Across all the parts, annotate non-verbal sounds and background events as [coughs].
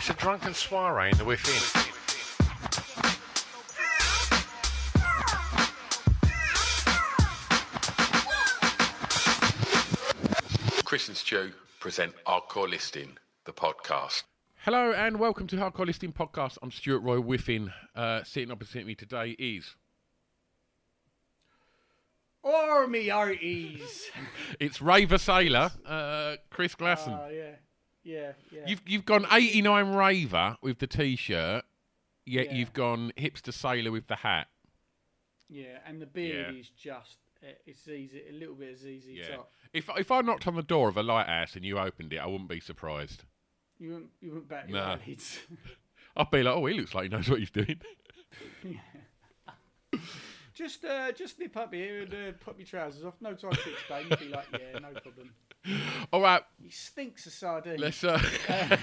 It's a drunken soiree in the within. Chris and Stu present Hardcore Listing, the podcast. Hello and welcome to Hardcore Listing Podcast. I'm Stuart Roy Whiffin. Uh, sitting opposite me today is Or me hearties. [laughs] it's Raver Sailor, uh, Chris Glasson. Oh yeah, yeah, yeah. You've you've gone 89 Raver with the t-shirt, yet Yeah. you've gone hipster sailor with the hat. yeah, and the beard Yeah. is just uh, it's easy, a little bit of easy. Yeah. Top. If if I knocked on the door of a lighthouse and you opened it, I wouldn't be surprised. You wouldn't, you wouldn't bat your eyelids. [laughs] I'd be like, oh, he looks like he knows what he's doing. [laughs] [laughs] just, uh, just nip up here and uh, put your trousers off. No time to explain. You'd be like, yeah, no problem. All right, He stinks of sardine. Let's. Uh, [laughs]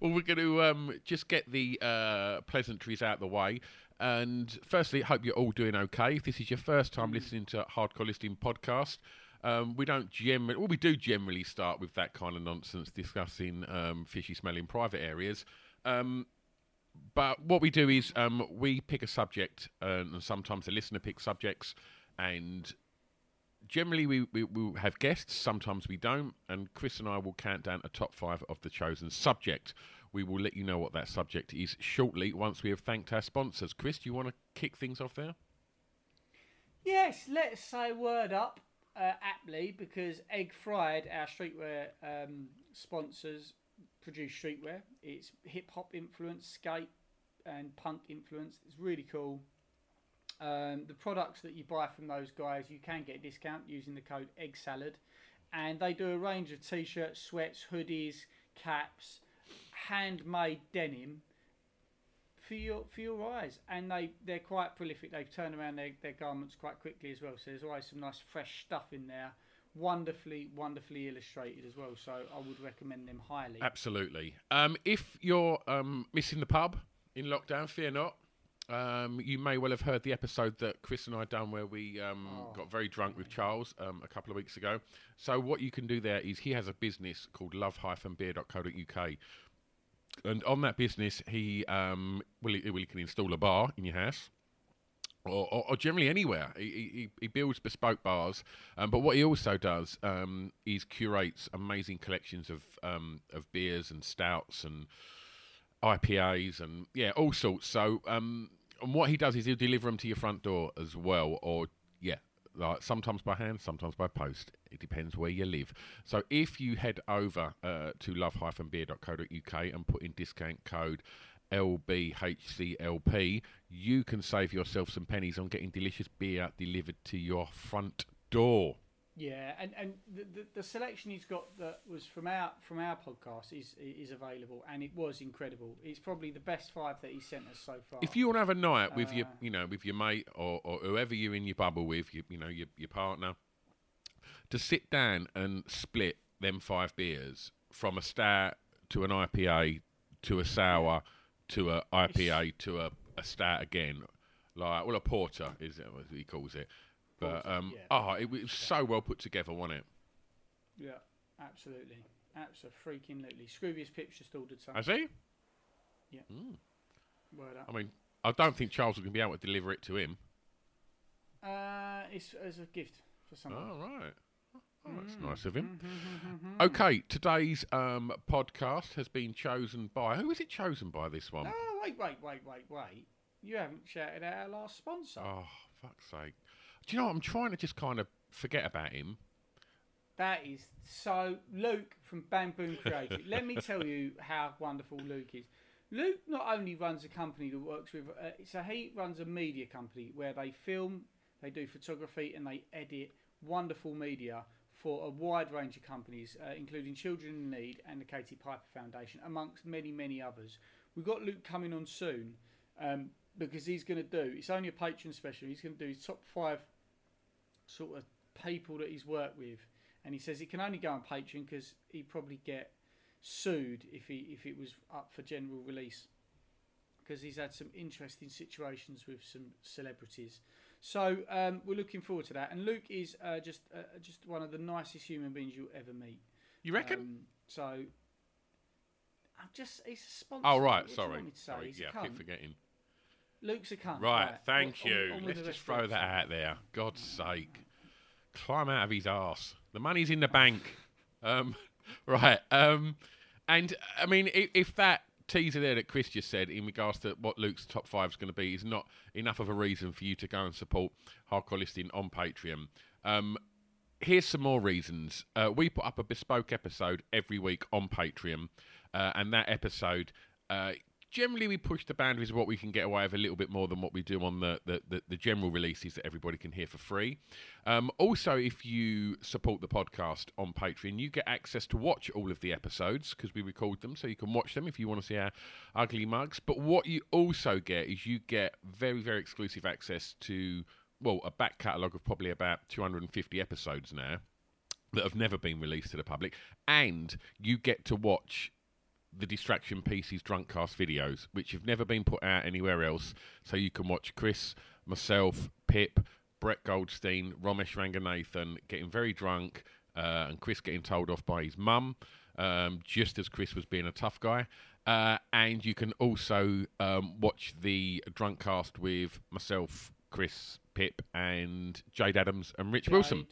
well, we're going to um, just get the uh, pleasantries out of the way. And firstly, hope you're all doing okay. If this is your first time listening to Hardcore Listing podcast, um, we don't generally, well, we do generally start with that kind of nonsense, discussing um, fishy smelling private areas. Um, but what we do is um, we pick a subject, uh, and sometimes the listener picks subjects, and generally we, we will have guests sometimes we don't and chris and i will count down a top five of the chosen subject. We will let you know what that subject is shortly once we have thanked our sponsors. Chris do you want to kick things off there? Yes, let's say word up uh, aptly because Egg Fried, our streetwear um, sponsors, produce streetwear. It's hip hop influence, skate and punk influence. It's really cool. Um, the products that you buy from those guys, you can get a discount using the code Egg Salad, and they do a range of t-shirts, sweats, hoodies, caps, handmade denim for your for your eyes, and they they're quite prolific. They turn around their, their garments quite quickly as well. So there's always some nice fresh stuff in there. Wonderfully, wonderfully illustrated as well. So I would recommend them highly. absolutely um, if you're um, missing the pub in lockdown fear not um, you may well have heard the episode that Chris and I done where we um, got very drunk with Charles um, a couple of weeks ago. So what you can do there is he has a business called love-beer.co.uk and on that business, he um, well, he, well, he can install a bar in your house. Or, or, or generally anywhere. He, he, he builds bespoke bars, um, but what he also does um, is curates amazing collections of um, of beers and stouts and IPAs and yeah, all sorts. So, um, and what he does is he'll deliver them to your front door as well, or yeah, like sometimes by hand, sometimes by post. It depends where you live. So, if you head over uh, to love-beer.co.uk and put in discount code LBHCLP, you can save yourself some pennies on getting delicious beer delivered to your front door. Yeah, and and the, the, the selection he's got that was from our from our podcast is is available, and it was incredible. It's probably the best five that he sent us so far. If you want to have a night with your, Uh, you know, with your mate or, or whoever you're in your bubble with, you, you know, your, your partner, to sit down and split them five beers from a stout to an IPA to a sour to a IPA to a, a stout again, like well a porter is it what he calls it, but um, yeah. oh, it was so well put together, wasn't it? yeah, absolutely, absolutely. Freaking lutely. Scroobius Pip's just ordered some. Has he? Yeah. Word up. I mean, I don't think Charles to be able to deliver it to him. Uh, it's as a gift for someone. Oh right. Oh, that's nice of him. Okay, today's um, podcast has been chosen by. Who is it chosen by this one? Oh, wait, wait, wait, wait, wait. You haven't shouted out our last sponsor. Oh, fuck's sake. Do you know what? I'm trying to just kind of forget about him. That is so Luke from Bamboon Creative. [laughs] Let me tell you how wonderful Luke is. Luke not only runs a company that works with, uh, so he runs a media company where they film, they do photography, and they edit wonderful media for a wide range of companies, uh, including Children in Need and the Katie Piper Foundation, amongst many, many others. We've got Luke coming on soon um, because he's going to do, it's only a patron special, he's going to do his top five sort of people that he's worked with. And he says he can only go on Patreon because he'd probably get sued if he if it was up for general release because he's had some interesting situations with some celebrities. So um, we're looking forward to that. And Luke is uh, just uh, just one of the nicest human beings you'll ever meet. You reckon? Um, so I'm just he's a sponsor. oh, right. Sorry. want me to say? Sorry. He's Yeah, I keep forgetting. Luke's a cunt. Right, thank on- you. on Let's just throw that out there. God's sake. Climb out of his arse. The money's in the bank. [laughs] Um, [laughs] right. Um, and, I mean, if, if that teaser there that Chris just said in regards to what Luke's top five is going to be is not enough of a reason for you to go and support Hardcore Listing on Patreon, um, here's some more reasons. Uh, we put up a bespoke episode every week on Patreon, uh, and that episode. Uh, Generally, we push the boundaries of what we can get away with a little bit more than what we do on the, the, the, the general releases that everybody can hear for free. Um, also, if you support the podcast on Patreon, you get access to watch all of the episodes because we record them, so you can watch them if you want to see our ugly mugs. But what you also get is you get very, very exclusive access to, well, a back catalogue of probably about 250 episodes now that have never been released to the public, and you get to watch the Distraction Pieces Drunkcast videos, which have never been put out anywhere else. So you can watch Chris, myself, Pip, Brett Goldstein, Romesh Ranganathan getting very drunk, uh, and Chris getting told off by his mum, um, just as Chris was being a tough guy. Uh, and you can also um, watch the Drunkcast with myself, Chris, Pip, and Jade Adams and Rich Wilson.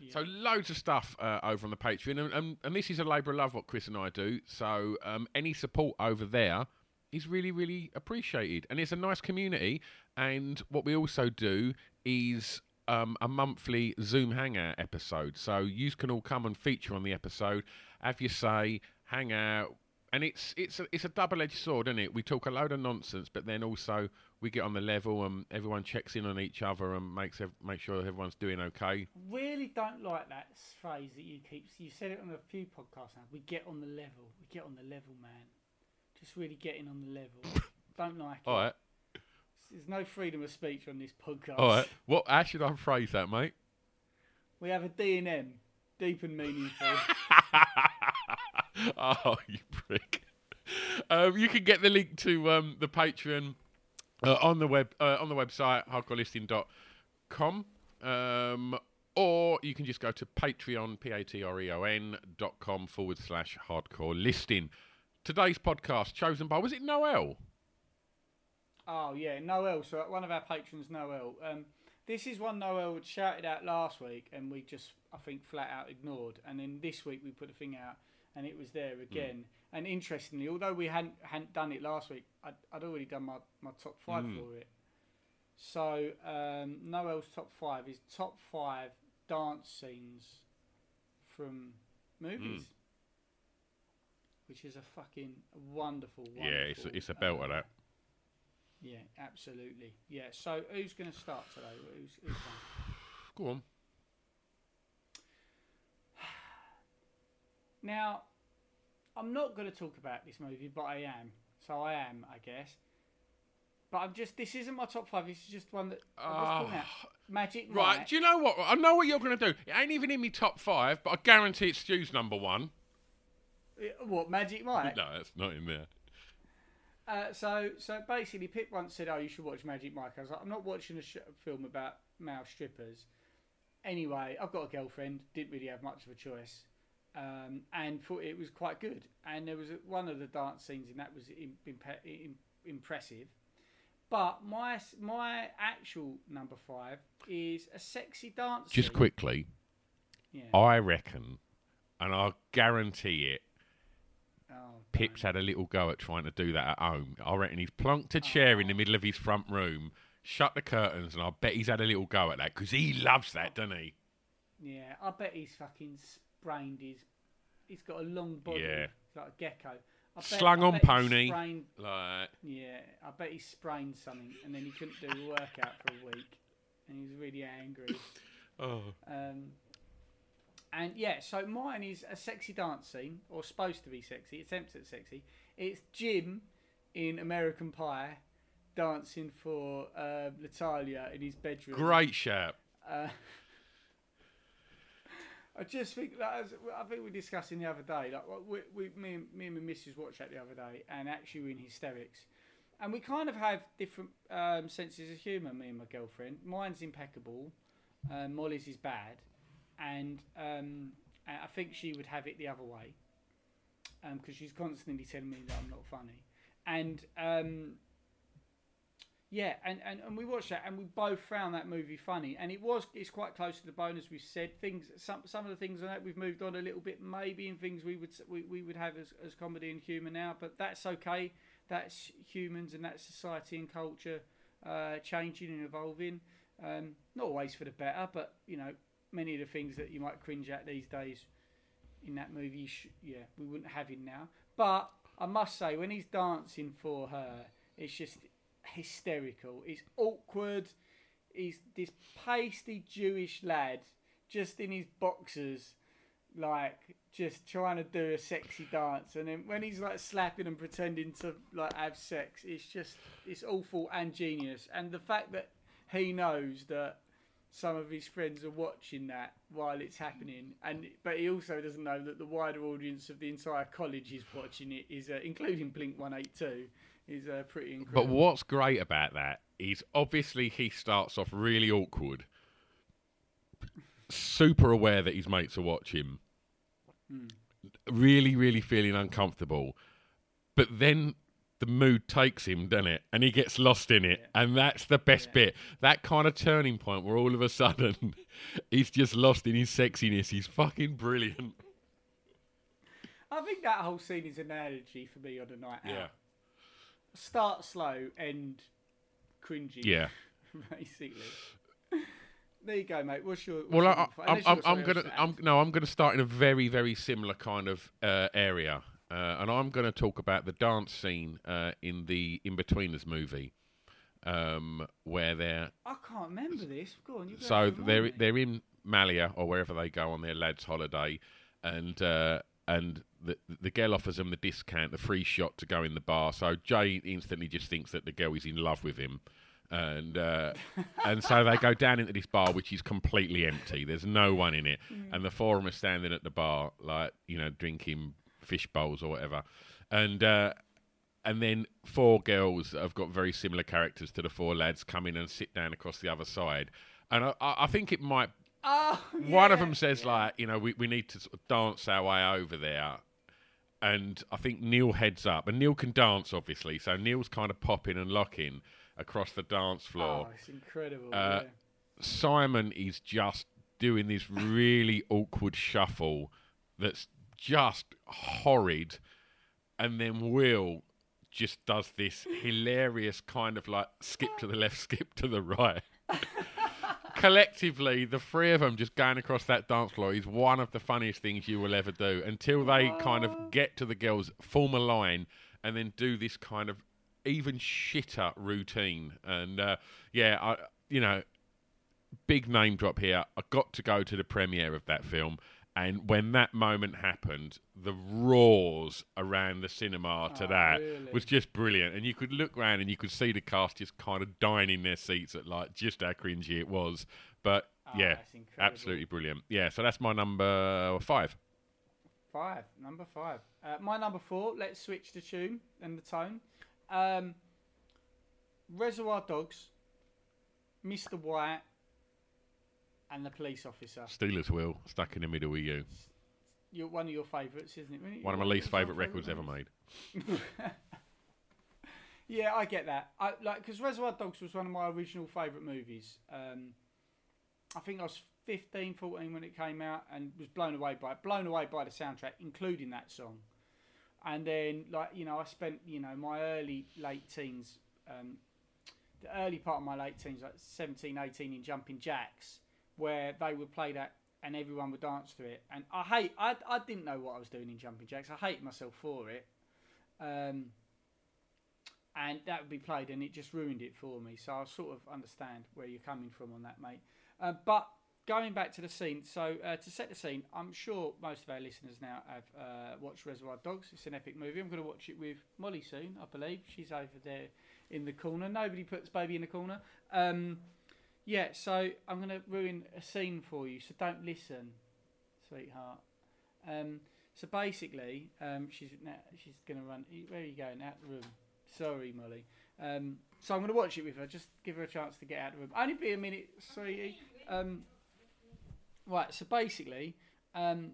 Jade. So loads of stuff uh, over on the Patreon, and, and, and this is a labour of love what Chris and I do. So um, any support over there is really, really appreciated, and it's a nice community. And what we also do is um, a monthly Zoom Hangout episode. So you can all come and feature on the episode, have your say, hang out, and it's it's a, it's a double edged sword, isn't it? We talk a load of nonsense, but then also we get on the level and everyone checks in on each other and makes ev- make sure everyone's doing okay. Really don't like that phrase that you keep. You said it on a few podcasts now. We get on the level. We get on the level, man. Just really getting on the level. [laughs] don't like it. All right. There's no freedom of speech on this podcast. All right. What? How should I phrase that, mate? We have a D and M, deep and meaningful. [laughs] oh, you prick! Um, you can get the link to um, the Patreon uh, on the web uh, on the website hardcorelisting.com, um, or you can just go to Patreon p a t r e o n dot com forward slash hardcore listing. Today's podcast chosen by was it Noel? Oh yeah, Noel. So one of our patrons, Noel. Um, this is one Noel had shouted out last week, and we just, I think, flat out ignored. And then this week we put a thing out, and it was there again. And interestingly, although we hadn't hadn't done it last week, I'd, I'd already done my, my top five for it. So um, Noel's top five is top five dance scenes from movies. Which is a fucking wonderful, wonderful. Yeah, it's a, it's a belter uh, that. yeah, absolutely. Yeah. So who's going to start today? Who's, who's? [sighs] Go on. Now, I'm not going to talk about this movie, but I am. So I am, I guess. But I'm just. This isn't my top five. This is just one that. I'm just out. Magic Right, Mike. do you know what? I know what you're going to do. It ain't even in me top five, but I guarantee it's Stu's number one. What Magic Mike? No, it's not in there. Uh, so, so basically, Pip once said, "Oh, you should watch Magic Mike." I was like, "I'm not watching a sh- film about male strippers." Anyway, I've got a girlfriend. Didn't really have much of a choice, um, and thought it was quite good. And there was a, one of the dance scenes in that was im- impe- im- impressive. But my my actual number five is a sexy dance. Just scene. quickly, Yeah. I reckon, and I guarantee it, Oh, Pips had a little go at trying to do that at home. I reckon he's plunked a chair in the middle of his front room, shut the curtains, and I bet he's had a little go at that because he loves that, doesn't he? Yeah, I bet he's fucking sprained his. He's got a long body, Yeah. like a gecko. I bet, Slung on pony. Sprained, Like, yeah, I bet he sprained something, and then he couldn't do the workout for a week, and he was really angry. [laughs] oh, Um, and yeah, so mine is a sexy dance scene, or supposed to be sexy, attempts at sexy. It's Jim in American Pie dancing for uh, Natalia in his bedroom. great shout. Uh, [laughs] I just think that as, I think we were discussing the other day, like we, we, me, and, me and my missus watched that the other day, and actually we're in hysterics. And we kind of have different um, senses of humour, me and my girlfriend. Mine's impeccable, um, Molly's is bad, and um, I think she would have it the other way, because she's constantly telling me that I'm not funny. And um, yeah, and, and, and we watched that, and we both found that movie funny, and it was it's quite close to the bone as we've said. Things some some of the things on that we've moved on a little bit, maybe in things we would we, we would have as, as comedy and humour now, but that's okay. That's humans and that's society and culture uh, changing and evolving. Um, not always for the better, but you know many of the things that you might cringe at these days in that movie, sh- yeah, we wouldn't have him now. But I must say, when he's dancing for her, it's just hysterical. It's awkward. He's this pasty Jewish lad, just in his boxers, like just trying to do a sexy dance. And then when he's like slapping and pretending to like have sex, it's just it's awful and genius. And the fact that he knows that some of his friends are watching that while it's happening, and but he also doesn't know that the wider audience of the entire college is watching it, is uh, including Blink One Eight Two, is uh, pretty incredible. But what's great about that is obviously he starts off really awkward, super aware that his mates are watching, really, really feeling uncomfortable. But then the mood takes him, doesn't it? And he gets lost in it. And that's the best bit. That kind of turning point where all of a sudden [laughs] he's just lost in his sexiness. He's fucking brilliant. I think that whole scene is an analogy for me on a night out. Yeah. Start slow, end cringy. Yeah. [laughs] basically. There you go, mate. What's your? What's Well, I, I'm, I'm, I'm gonna, I'm, no, I'm gonna start in a very, very similar kind of uh, area, uh, and I'm gonna talk about the dance scene uh, in the Inbetweeners movie, um, where they're I can't remember this. Go on. So they're they're in Malia or wherever they go on their lads' holiday, and uh, and the the girl offers him the discount, the free shot to go in the bar. So Jay instantly just thinks that the girl is in love with him, and uh, and so they go down into this bar, which is completely empty. There's no one in it, and the four of them are standing at the bar, like you know, drinking fish bowls or whatever, and. Uh, and then four girls have got very similar characters to the four lads come in and sit down across the other side. And I I think it might. Oh, One of them says like, you know, we, we need to sort of dance our way over there. And I think Neil heads up, and Neil can dance obviously. So Neil's kind of popping and locking across the dance floor. Oh, it's incredible. Uh, yeah. Simon is just doing this really [laughs] awkward shuffle that's just horrid. And then Will just does this hilarious kind of like skip to the left, skip to the right. [laughs] Collectively, the three of them just going across that dance floor is one of the funniest things you will ever do until they kind of get to the girls, form a line, and then do this kind of even shitter routine. And uh, yeah, I, you know, big name drop here. I got to go to the premiere of that film, and when that moment happened, the roars around the cinema to that really? was just brilliant. And you could look around and you could see the cast just kind of dying in their seats at like just how cringy it was. But yeah, absolutely brilliant. Yeah, so that's my number five. Five, number five. Uh, my number four. Let's switch the tune and the tone. Um, Reservoir Dogs, Mr. White, and the police officer. Stealers Wheel stuck in the middle with you. You're one of your favourites, isn't it? Really? One of my least one favourite records ever made. [laughs] Yeah, I get that. I like because Reservoir Dogs was one of my original favourite movies. Um, I think I was 15, 14 when it came out, and was blown away by it. Blown away by the soundtrack, including that song. And then, like you know, I spent you know my early late teens, um, the early part of my late teens, like 17, 18, in Jumping Jacks, where they would play that and everyone would dance to it. And I hate, I, I didn't know what I was doing in Jumping Jacks. I hate myself for it. Um, and that would be played, and it just ruined it for me. So I sort of understand where you're coming from on that, mate. Uh, but going back to the scene, so uh, to set the scene, I'm sure most of our listeners now have uh, watched Reservoir Dogs. It's an epic movie. I'm going to watch it with Molly soon, I believe. She's over there in the corner. Nobody puts baby in the corner. Um, yeah, so I'm going to ruin a scene for you, so don't listen, sweetheart. Um, so basically, um, she's now, she's going to run. Where are you going? Out the room. Sorry, Molly. Um, so I'm going to watch it with her. Just give her a chance to get out of the room. Only be a minute, sweetie. Um, right. So basically, um,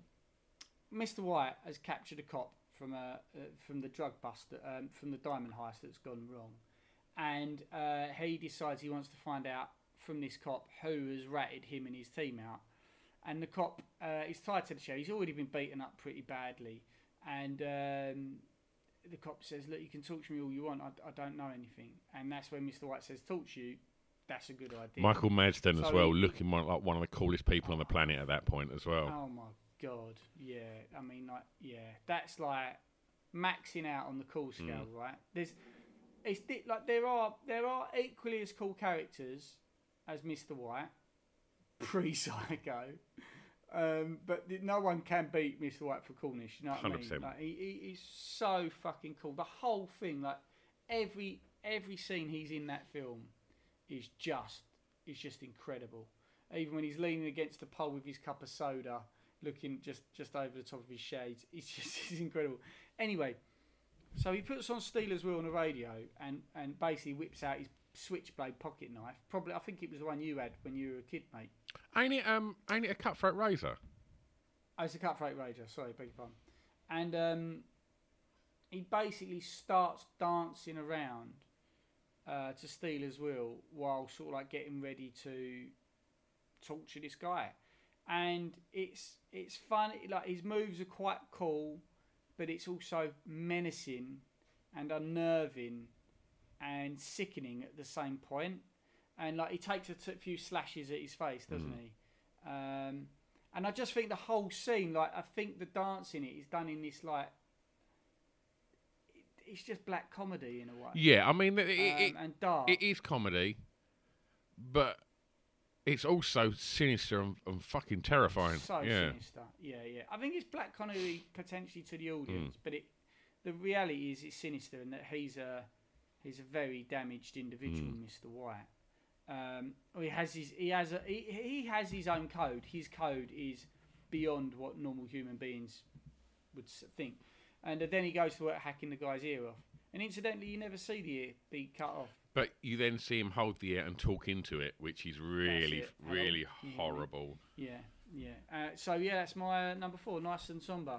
Mr. White has captured a cop from a uh, from the drug bust, that, um, from the diamond heist that's gone wrong, and uh, he decides he wants to find out from this cop who has ratted him and his team out. And the cop uh, is tied to the chair. He's already been beaten up pretty badly, and um, the cop says, "Look, you can talk to me all you want. I, I don't know anything." And that's when Mr. White says, "Talk to you." That's a good idea. Michael Madsen as well, he- looking one, like one of the coolest people on the planet at that point as well. Oh my god, yeah. I mean, like, yeah, that's like maxing out on the cool scale, right? There's, it's like there are there are equally as cool characters as Mr. White, pre-Psycho, um, but no one can beat Mr. White for coolness. You know what I mean? Like, he, he, he's so fucking cool. The whole thing, like every every scene he's in that film, is just is just incredible. Even when he's leaning against the pole with his cup of soda, looking just just over the top of his shades, [laughs] it's just it's incredible. Anyway, so he puts on Stealers Wheel on the radio and and basically whips out his switchblade pocket knife. Probably, I think it was the one you had when you were a kid, mate. Ain't it? Um, ain't it a cutthroat razor? Oh, it's a cutthroat razor. Sorry, beg your pardon. And um, he basically starts dancing around uh, to Stealers Wheel while sort of like getting ready to torture this guy. And it's it's funny. Like his moves are quite cool, but it's also menacing and unnerving and sickening at the same point. And like he takes a t- few slashes at his face, doesn't he? Um, and I just think the whole scene, like I think the dance in it is done in this like it's just black comedy in a way. Yeah, I mean, it, it, Um, and dark. it is comedy, but it's also sinister and, and fucking terrifying. So yeah. sinister. Yeah, yeah. I think it's black comedy potentially to the Mm. audience, but it the reality is it's sinister and that he's a he's a very damaged individual, Mm. Mr. White. Um, he has his he has a he, he has his own code. His code is beyond what normal human beings would think. And then he goes to work hacking the guy's ear off. And incidentally, you never see the ear be cut off. But you then see him hold the ear and talk into it, which is really, really Can you hear me? horrible. Yeah, yeah. Uh, so yeah, that's my uh, number four. Nice and somber.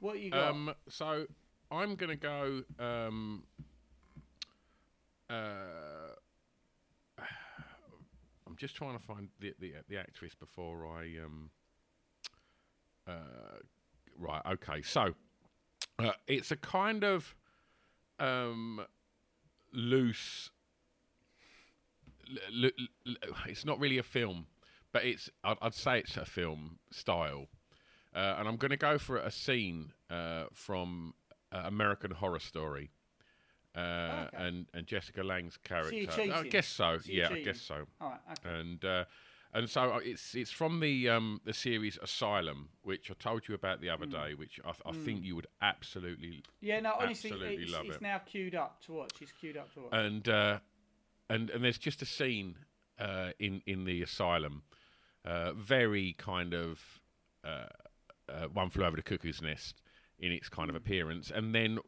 What you got? Um, so I'm gonna go. Um, uh, [sighs] I'm just trying to find the the, the actress before I um. Uh, right. Okay. So uh, it's a kind of um loose. L- l- l- it's not really a film, but it's. I'd, I'd say it's a film style, uh, and I'm going to go for a scene uh, from uh, American Horror Story. Uh, Okay. and and Jessica Lange's character. you're I guess so. So yeah, I guess so. All right, okay. And uh, and so uh, it's it's from the um, the series Asylum, which I told you about the other Hmm. day, which I, I think you would absolutely Yeah, no, honestly, absolutely it's, love it's it. now queued up to watch. It's queued up to watch. and uh, and and there's just a scene uh, in in the asylum, uh, very kind of uh, one flew over the cuckoo's nest in its kind of appearance, and then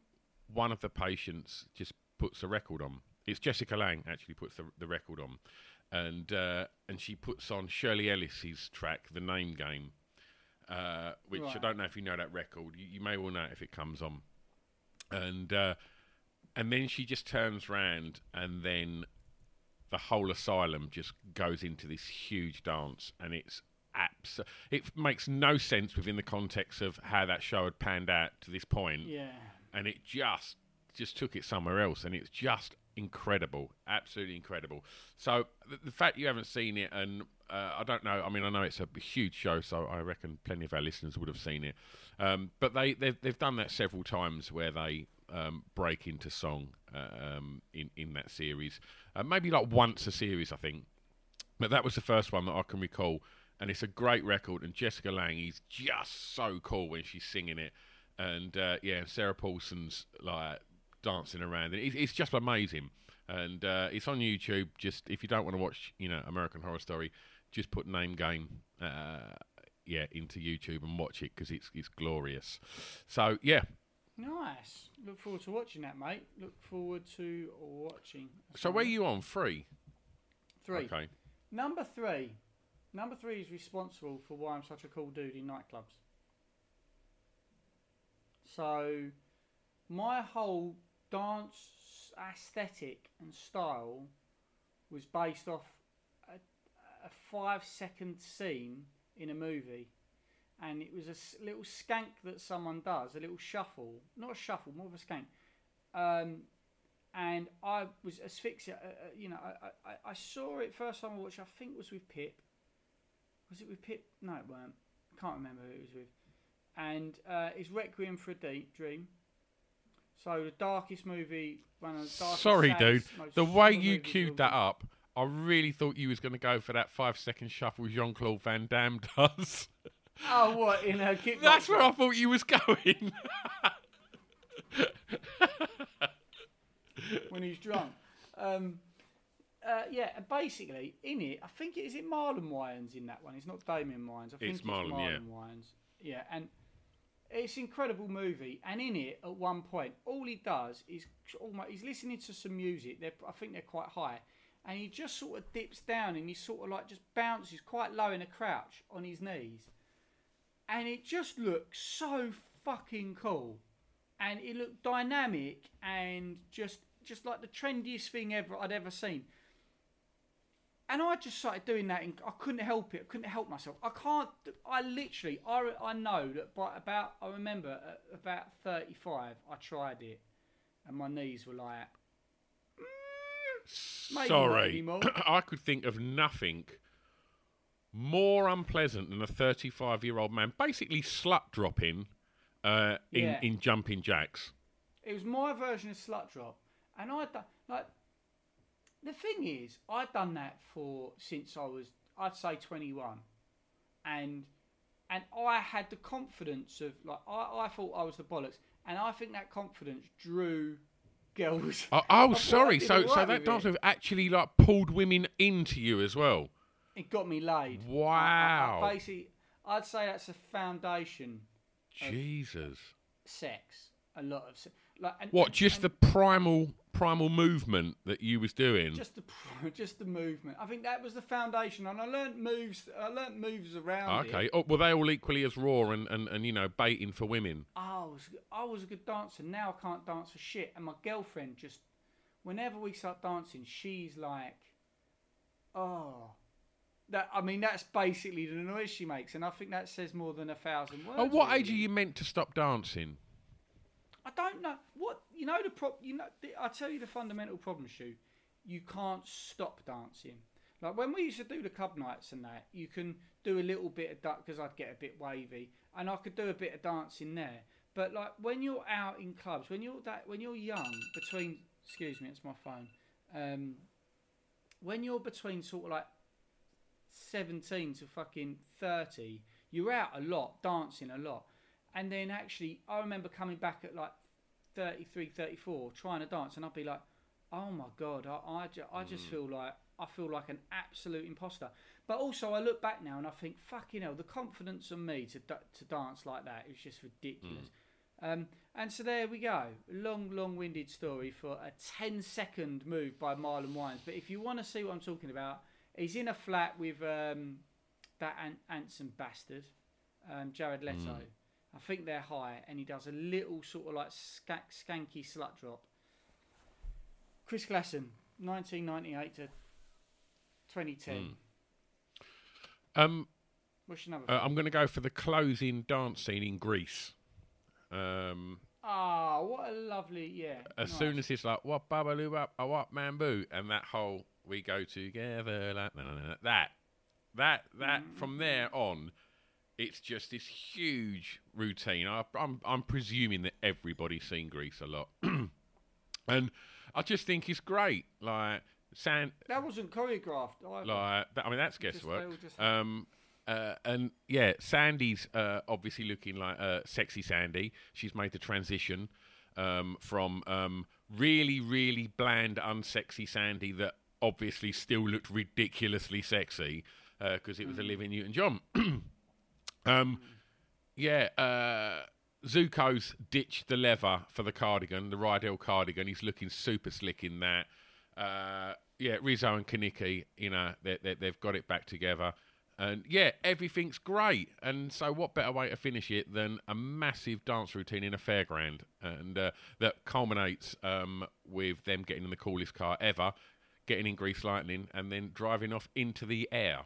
one of the patients just puts a record on. It's Jessica Lange actually puts the, the record on, and uh, and she puts on Shirley Ellis's track, "The Name Game," uh, which I don't know if you know that record. You, you may well know it if it comes on, and uh, and then she just turns round, and then the whole asylum just goes into this huge dance, and it's abs- It makes no sense within the context of how that show had panned out to this point, yeah. and it just just took it somewhere else, and it's just incredible, absolutely incredible. So the, the fact you haven't seen it, and uh, I don't know. I mean, I know it's a huge show, so I reckon plenty of our listeners would have seen it. Um, but they they've, they've done that several times where they um, break into song uh, um, in in that series, uh, maybe like once a series, I think. But that was the first one that I can recall, and it's a great record. And Jessica Lange is just so cool when she's singing it, and uh, yeah, Sarah Paulson's like dancing around, and it's, it's just amazing. And uh, it's on YouTube. Just if you don't want to watch, you know, American Horror Story, just put Name Game, uh, yeah, into YouTube and watch it because it's it's glorious. So yeah. Nice. Look forward to watching that, mate. Look forward to watching. So where are you on three? Three. Okay. Number three. Number three is responsible for why I'm such a cool dude in nightclubs. So, my whole dance aesthetic and style was based off a, a five second scene in a movie. And it was a little skank that someone does, a little shuffle. Not a shuffle, more of a skank. Um, and I was asphyxiated. Uh, uh, you know, I, I, I- saw it first time I watched. I think it was with Pip. Was it with Pip? No, it weren't. I can't remember who it was with. And uh, it's Requiem for a Deep Dream. So the darkest movie, one of the darkest. Sorry, dude. The way you queued that up, I really thought you was going to go for that five second shuffle Jean Claude Van Damme does. [laughs] Oh, what in a kickboxer? That's where I thought you was going. [laughs] when he's drunk. Um, uh, yeah, and basically in it, I think it is it Marlon Wayans in that one. It's not Damien Wayans. I think It's it's, Marlon, yeah. Wayans. Yeah, and it's an incredible movie. And in it, at one point, all he does is almost he's listening to some music. They're, I think they're quite high, and he just sort of dips down and he sort of like just bounces quite low in a crouch on his knees, and it just looks so fucking cool and it looked dynamic and just just like the trendiest thing ever I'd ever seen. And I just started doing that, and I couldn't help it. I couldn't help myself. I can't. I literally. I, I know that by about. I remember at about thirty-five, I tried it, and my knees were like. "Mm, maybe Sorry. anymore." [clears throat] I could think of nothing more unpleasant than a 35 year old man basically slut dropping uh, in, Yeah. in jumping jacks. It was my version of slut drop, and I like. The thing is, I've done that for since I was, I'd say, twenty one, and and I had the confidence of like I, I thought I was the bollocks, and I think that confidence drew girls. Oh, oh [laughs] sorry. So, so that dance move actually like pulled women into you as well. It got me laid. I- I- I Wow. basically, I'd say that's a foundation Jesus. sex. A lot of se- like and, What? Just and- the primal primal movement that you was doing. just the [laughs] just the movement. I think that was the foundation, and I learnt moves. I learnt moves around okay. it. Oh, were they all equally as raw and, and, and you know baiting for women? I was I was a good dancer. Now I can't dance for shit, and my girlfriend just whenever we start dancing, she's like, oh. That, I mean, that's basically the noise she makes, and I think that says more than a thousand words. At what age are you meant to stop dancing? I don't know what you know. The prop, you know. The, I tell you the fundamental problem, shoot. You can't stop dancing. Like when we used to do the club nights and that, you can do a little bit of duck because I'd get a bit wavy, and I could do a bit of dancing there. But like when you're out in clubs, when you're that, when you're young, between excuse me, it's my phone. Um, when you're between sort of like 17 to fucking 30, you're out a lot, dancing a lot. And then actually, I remember coming back at like 33, 34, trying to dance, and I'd be like, oh my God, I, I, ju- I just feel like, I feel like an absolute imposter. But also, I look back now and I think, fucking hell, the confidence in me to, to dance like that is just ridiculous. Um, and so there we go. Long, long-winded story for a 10-second move by Marlon Wayans. But if you want to see what I'm talking about, he's in a flat with um, that An- Anson bastard, um, Jared Leto. I think they're high, and he does a little sort of like skank, skanky slut drop. Chris Glasson, 1998 to 2010. Um, What's your number? uh, I'm going to go for the closing dance scene in Grease. Um, Ah, what a lovely, yeah. as nice. soon as it's like what babaloo up a what man boo and that whole we go together like, na, that that that from there on it's just this huge routine I, I'm I'm presuming that everybody's seen Grease a lot [clears throat] and I just think it's great like San that wasn't choreographed. Either. like that, I mean that's guesswork. just- Um, uh, and yeah, Sandy's uh, obviously looking like uh, sexy Sandy. She's made the transition um, from um, really, really bland, unsexy Sandy that obviously still looked ridiculously sexy because it was Olivia Newton-John. [clears throat] um, yeah, uh, Zuko's ditched the leather for the cardigan, the Rydell cardigan. He's looking super slick in that. Uh, yeah, Rizzo and Kenickie, you know, they, they, they've got it back together. And yeah, everything's great. And so, what better way to finish it than a massive dance routine in a fairground? And uh, that culminates um, with them getting in the coolest car ever, getting in Grease Lightning, and then driving off into the air.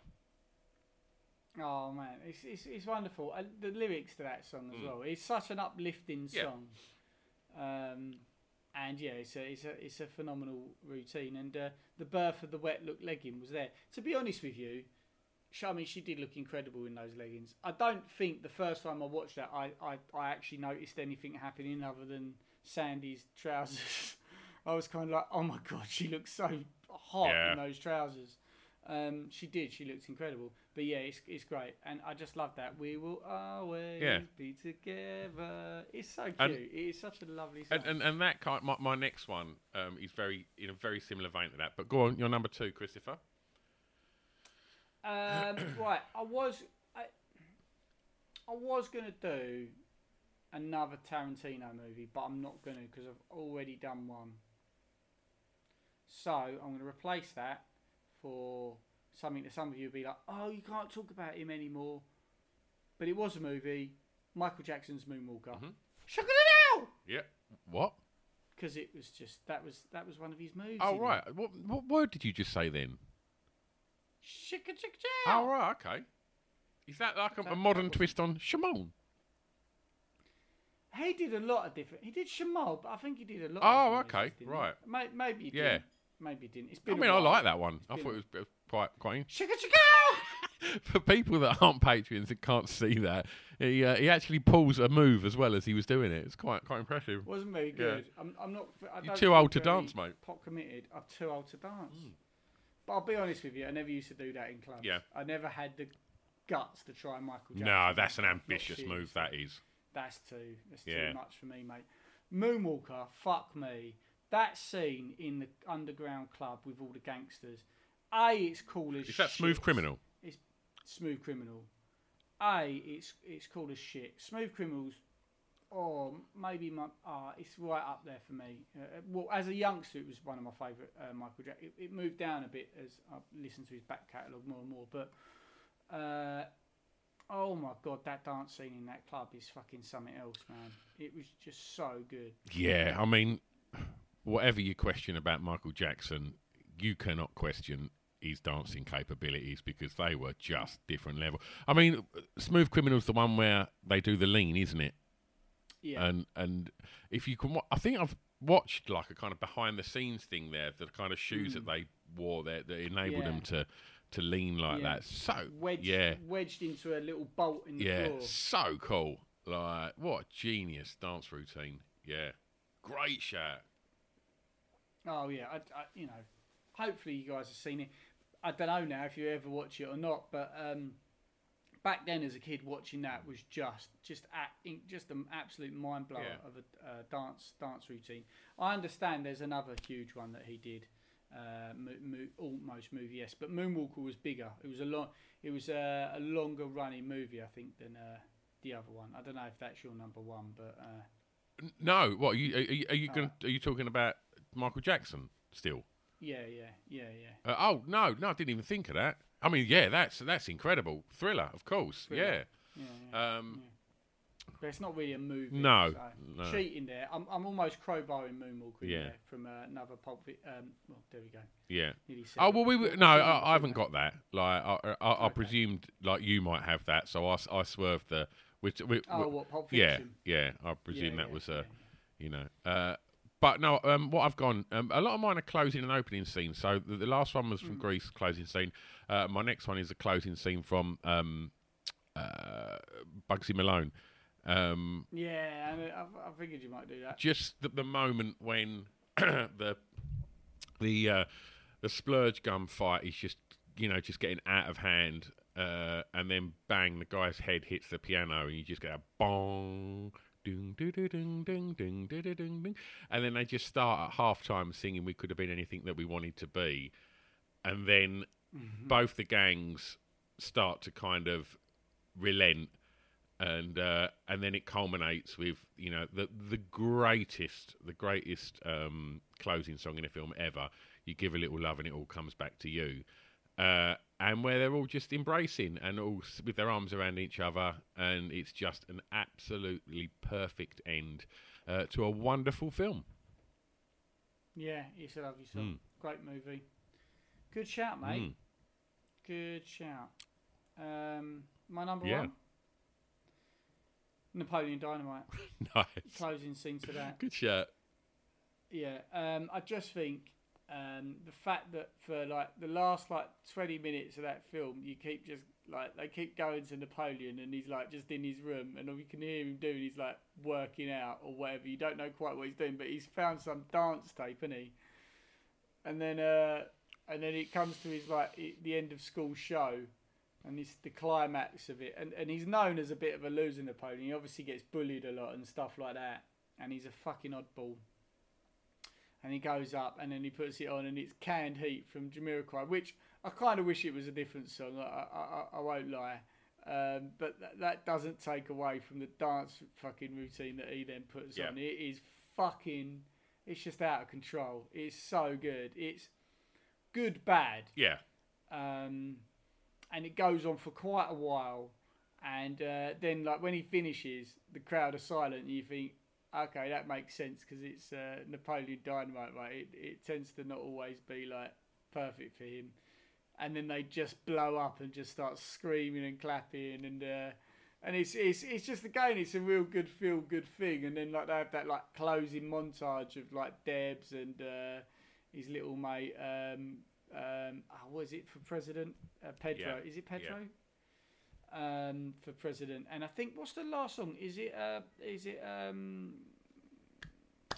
Oh man, it's it's, it's wonderful. Uh, the lyrics to that song as well. It's such an uplifting Mm. Yeah. song. Um, and yeah, it's a it's a it's a phenomenal routine. And uh, the birth of the wet look legging was there. To be honest with you, I mean, she did look incredible in those leggings. I don't think the first time I watched that, I I, I actually noticed anything happening other than Sandy's trousers. [laughs] I was kind of like, oh my god, she looks so hot Yeah. in those trousers. Um, she did. She looks incredible. But yeah, it's, it's great, and I just love that. We will always Yeah. be together. It's so cute. And- it is such a lovely song. And, and, and that kind, my, my next one um, is very in a very similar vein to that. But go on, your number two, Christopher. Um, [coughs] right, I was I, I was gonna do another Tarantino movie, but I'm not gonna because I've already done one. So I'm gonna replace that for something that some of you will be like, "Oh, you can't talk about him anymore." But it was a movie, Michael Jackson's Moonwalker. Mm-hmm. Check it out, Yeah. What? because it was just that was that was one of his movies. Oh did. right. What what word did you just say then? Chicka chicka chow. Oh right. Okay. Is that like a, a modern twist on Shimon? He did a lot of different. He did Shamal, but I think he did a lot. Oh, of different okay, right. Maybe he Yeah. didn't. Maybe he didn't. It's I been. mean, I like that one. I thought it was quite quite. Chicka chicka. [laughs] For people that aren't patrons and can't see that, he uh, he actually pulls a move as well as he was doing it. It's quite quite impressive. Wasn't very good. I'm, I'm not. I You're too old to dance, mate. Pot committed. I'm too old to dance. But I'll be honest with you. I never used to do that in clubs. Yeah. I never had the guts to try Michael Jackson. No, that's an ambitious move. That is. That's too. That's Yeah. too much for me, mate. Moonwalker, fuck me. That scene in the underground club with all the gangsters. A, it's cool as Is that Smooth. Criminal? It's Smooth Criminal. A, it's it's cool as shit. Smooth Criminals. Oh, maybe my. Ah, it's right up there for me. Uh, well, as a youngster, it was one of my favourite uh, Michael Jackson. It, it moved down a bit as I listened to his back catalogue more and more. But uh, oh my god, that dance scene in that club is fucking something else, man. It was just so good. Yeah, I mean, whatever you question about Michael Jackson, you cannot question his dancing capabilities because they were just different level. I mean, Smooth Criminal's the one where they do the lean, isn't it? Yeah. And and if you can, I think I've watched like a kind of behind the scenes thing there, the kind of shoes that they wore there that enabled them Mm. To to lean like Yeah. that. So wedged, yeah, wedged into a little bolt in the yeah, floor. so cool. Like what a genius dance routine. Yeah, great shout. Oh yeah, I, I, you know, hopefully you guys have seen it. I don't know now if you ever watch it or not, but um, back then as a kid watching that was just just a, in- just an absolute mind blower Yeah. of a uh, dance dance routine. I understand there's another huge one that he did, uh, mo- mo- almost movie yes, but Moonwalker was bigger. It was a long, it was a, a longer running movie I think than uh, the other one. I don't know if that's your number one, but. Uh, No, what are you are you, are you Oh. going? Are you talking about Michael Jackson still? yeah, yeah, yeah, yeah. Uh, oh no, no, I didn't even think of that. I mean, yeah, that's that's incredible. Thriller, of course. Thriller. Yeah. yeah. Um, But it's not really a movie. No, so no. Cheating there. I'm, I'm almost crowbarring Moonwalker Yeah. there from uh, another pulp. Um, well, there we go. Yeah. Oh well, we were, no, I, I haven't got that. Like I, I, I presumed like you might have that, so I, I swerved the. Which, we, Oh, what, Pulp Yeah, Fiction? yeah. yeah. I presume Yeah, that yeah, was yeah, a, you know. Uh, but no, um, what I've gone. Um, a lot of mine are closing and opening scenes. So the, the last one was from Grease, closing scene. Uh, my next one is a closing scene from um, uh, Bugsy Malone. Um, Yeah, and I, I figured you might do that. just the, the moment when [coughs] the the uh, the splurge gun fight is just you know just getting out of hand, uh, and then bang, the guy's head hits the piano, and you just get a bong ding, ding, ding, ding, ding, ding, ding, ding. And then they just start at halftime singing We Could Have Been Anything That We Wanted to Be. And then mm-hmm. both the gangs start to kind of relent. And uh, and then it culminates with you know the the greatest the greatest um, closing song in a film ever. You give a little love and it all comes back to you uh, and where they're all just embracing and all with their arms around each other, and it's just an absolutely perfect end uh, to a wonderful film. Yeah, it's a lovely song. Mm. Great movie. Good shout, mate. Mm. Good shout. Um, my number Yeah. one. Napoleon Dynamite. [laughs] nice, Closing scene to that. good shirt. Yeah, um, I just think um, the fact that for like the last like twenty minutes of that film, you keep just like they keep going to Napoleon, and he's like just in his room, and all you can hear him doing is like working out or whatever. You don't know quite what he's doing, but he's found some dance tape, and he, and then uh, and then it comes to his like the end of school show. And it's the climax of it, and and he's known as a bit of a loser, Napoleon. He obviously gets bullied a lot and stuff like that, and he's a fucking oddball and he goes up and then he puts it on and it's canned heat from Jamiroquai, which I kind of wish it was a different song. I, I, I, won't lie, um, but that, that doesn't take away from the dance fucking routine that he then puts Yeah. on. It is fucking, it's just out of control. It's so good. It's good bad Yeah, um, and it goes on for quite a while. And uh, then, like when he finishes, the crowd are silent. And you think, okay, that makes sense because it's uh, Napoleon Dynamite, right? It, it tends to not always be like perfect for him. And then they just blow up and just start screaming and clapping and. Uh, and it's, it's it's just again it's a real good feel good thing and then like they have that like closing montage of like Debs and uh, his little mate um, um, oh, what is it for president? Uh, Pedro. Yeah, Is it yeah. Um, for president, and I think what's the last song? Is it uh, is it um,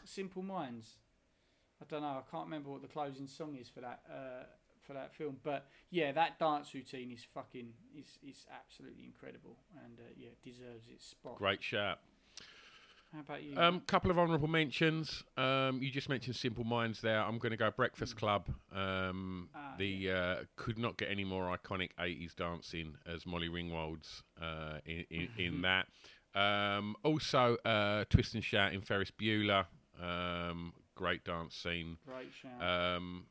Simple Minds? I don't know. I can't remember what the closing song is for that uh, for that film, but yeah, that dance routine is fucking is is absolutely incredible, and uh, yeah, deserves its spot. great shirt. How about you? Um, couple of honourable mentions. Um, you just mentioned Simple Minds there. I'm going to go Breakfast Club. Um, Ah, the uh, could not get any more iconic 80s dancing as Molly Ringwald's uh, in, in, in that. Um, also, uh, Twist and Shout in Ferris Bueller. Um, great dance scene. Great shout. Um,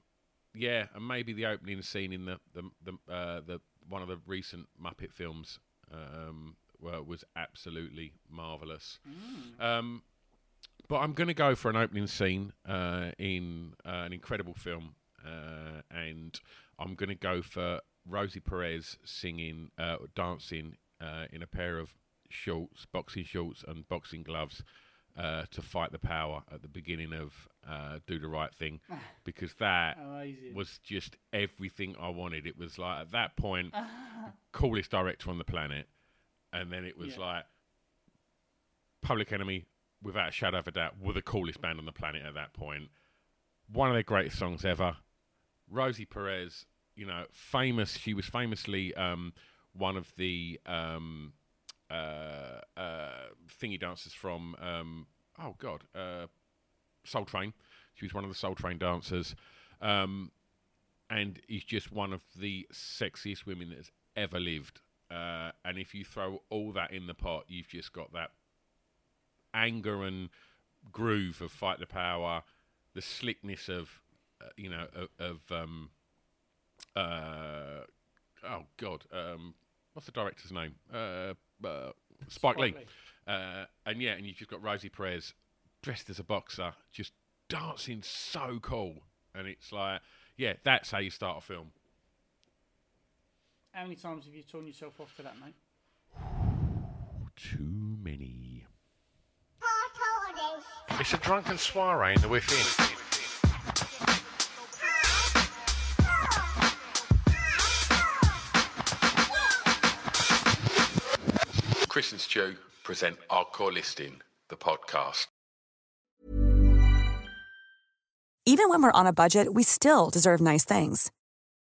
yeah, and maybe the opening scene in the the the, uh, the one of the recent Muppet films um, wa- was absolutely marvelous. Um, but I'm going to go for an opening scene uh, in uh, an incredible film, uh, and I'm going to go for Rosie Perez singing, uh, dancing uh, in a pair of shorts, boxing shorts, and boxing gloves. Uh, to fight the power at the beginning of uh, Do the Right Thing, [laughs] because that Amazing. was just everything I wanted. It was like at that point, [laughs] coolest director on the planet, and then it was Yeah. like Public Enemy, without a shadow of a doubt, were the coolest band on the planet at that point. One of their greatest songs ever. Rosie Perez, you know, famous. She was famously um, one of the um, uh, uh, thingy dancers from um, oh god, uh, Soul Train. She was one of the Soul Train dancers, um, and is just one of the sexiest women that has ever lived. Uh, and if you throw all that in the pot, you've just got that anger and groove of Fight the Power, the slickness of uh, you know of, of um, uh, oh god, um, what's the director's name? Uh, uh, Spike, Lee. Lee. Uh, and yeah, and you've just got Rosie Perez dressed as a boxer, just dancing so cool. And it's like, yeah, that's how you start a film. How many times have you torn yourself off to that, mate? Too many. It's a drunken soiree in the within. Chris and Stu present Our Core Listing, the podcast. Even when we're on a budget, we still deserve nice things.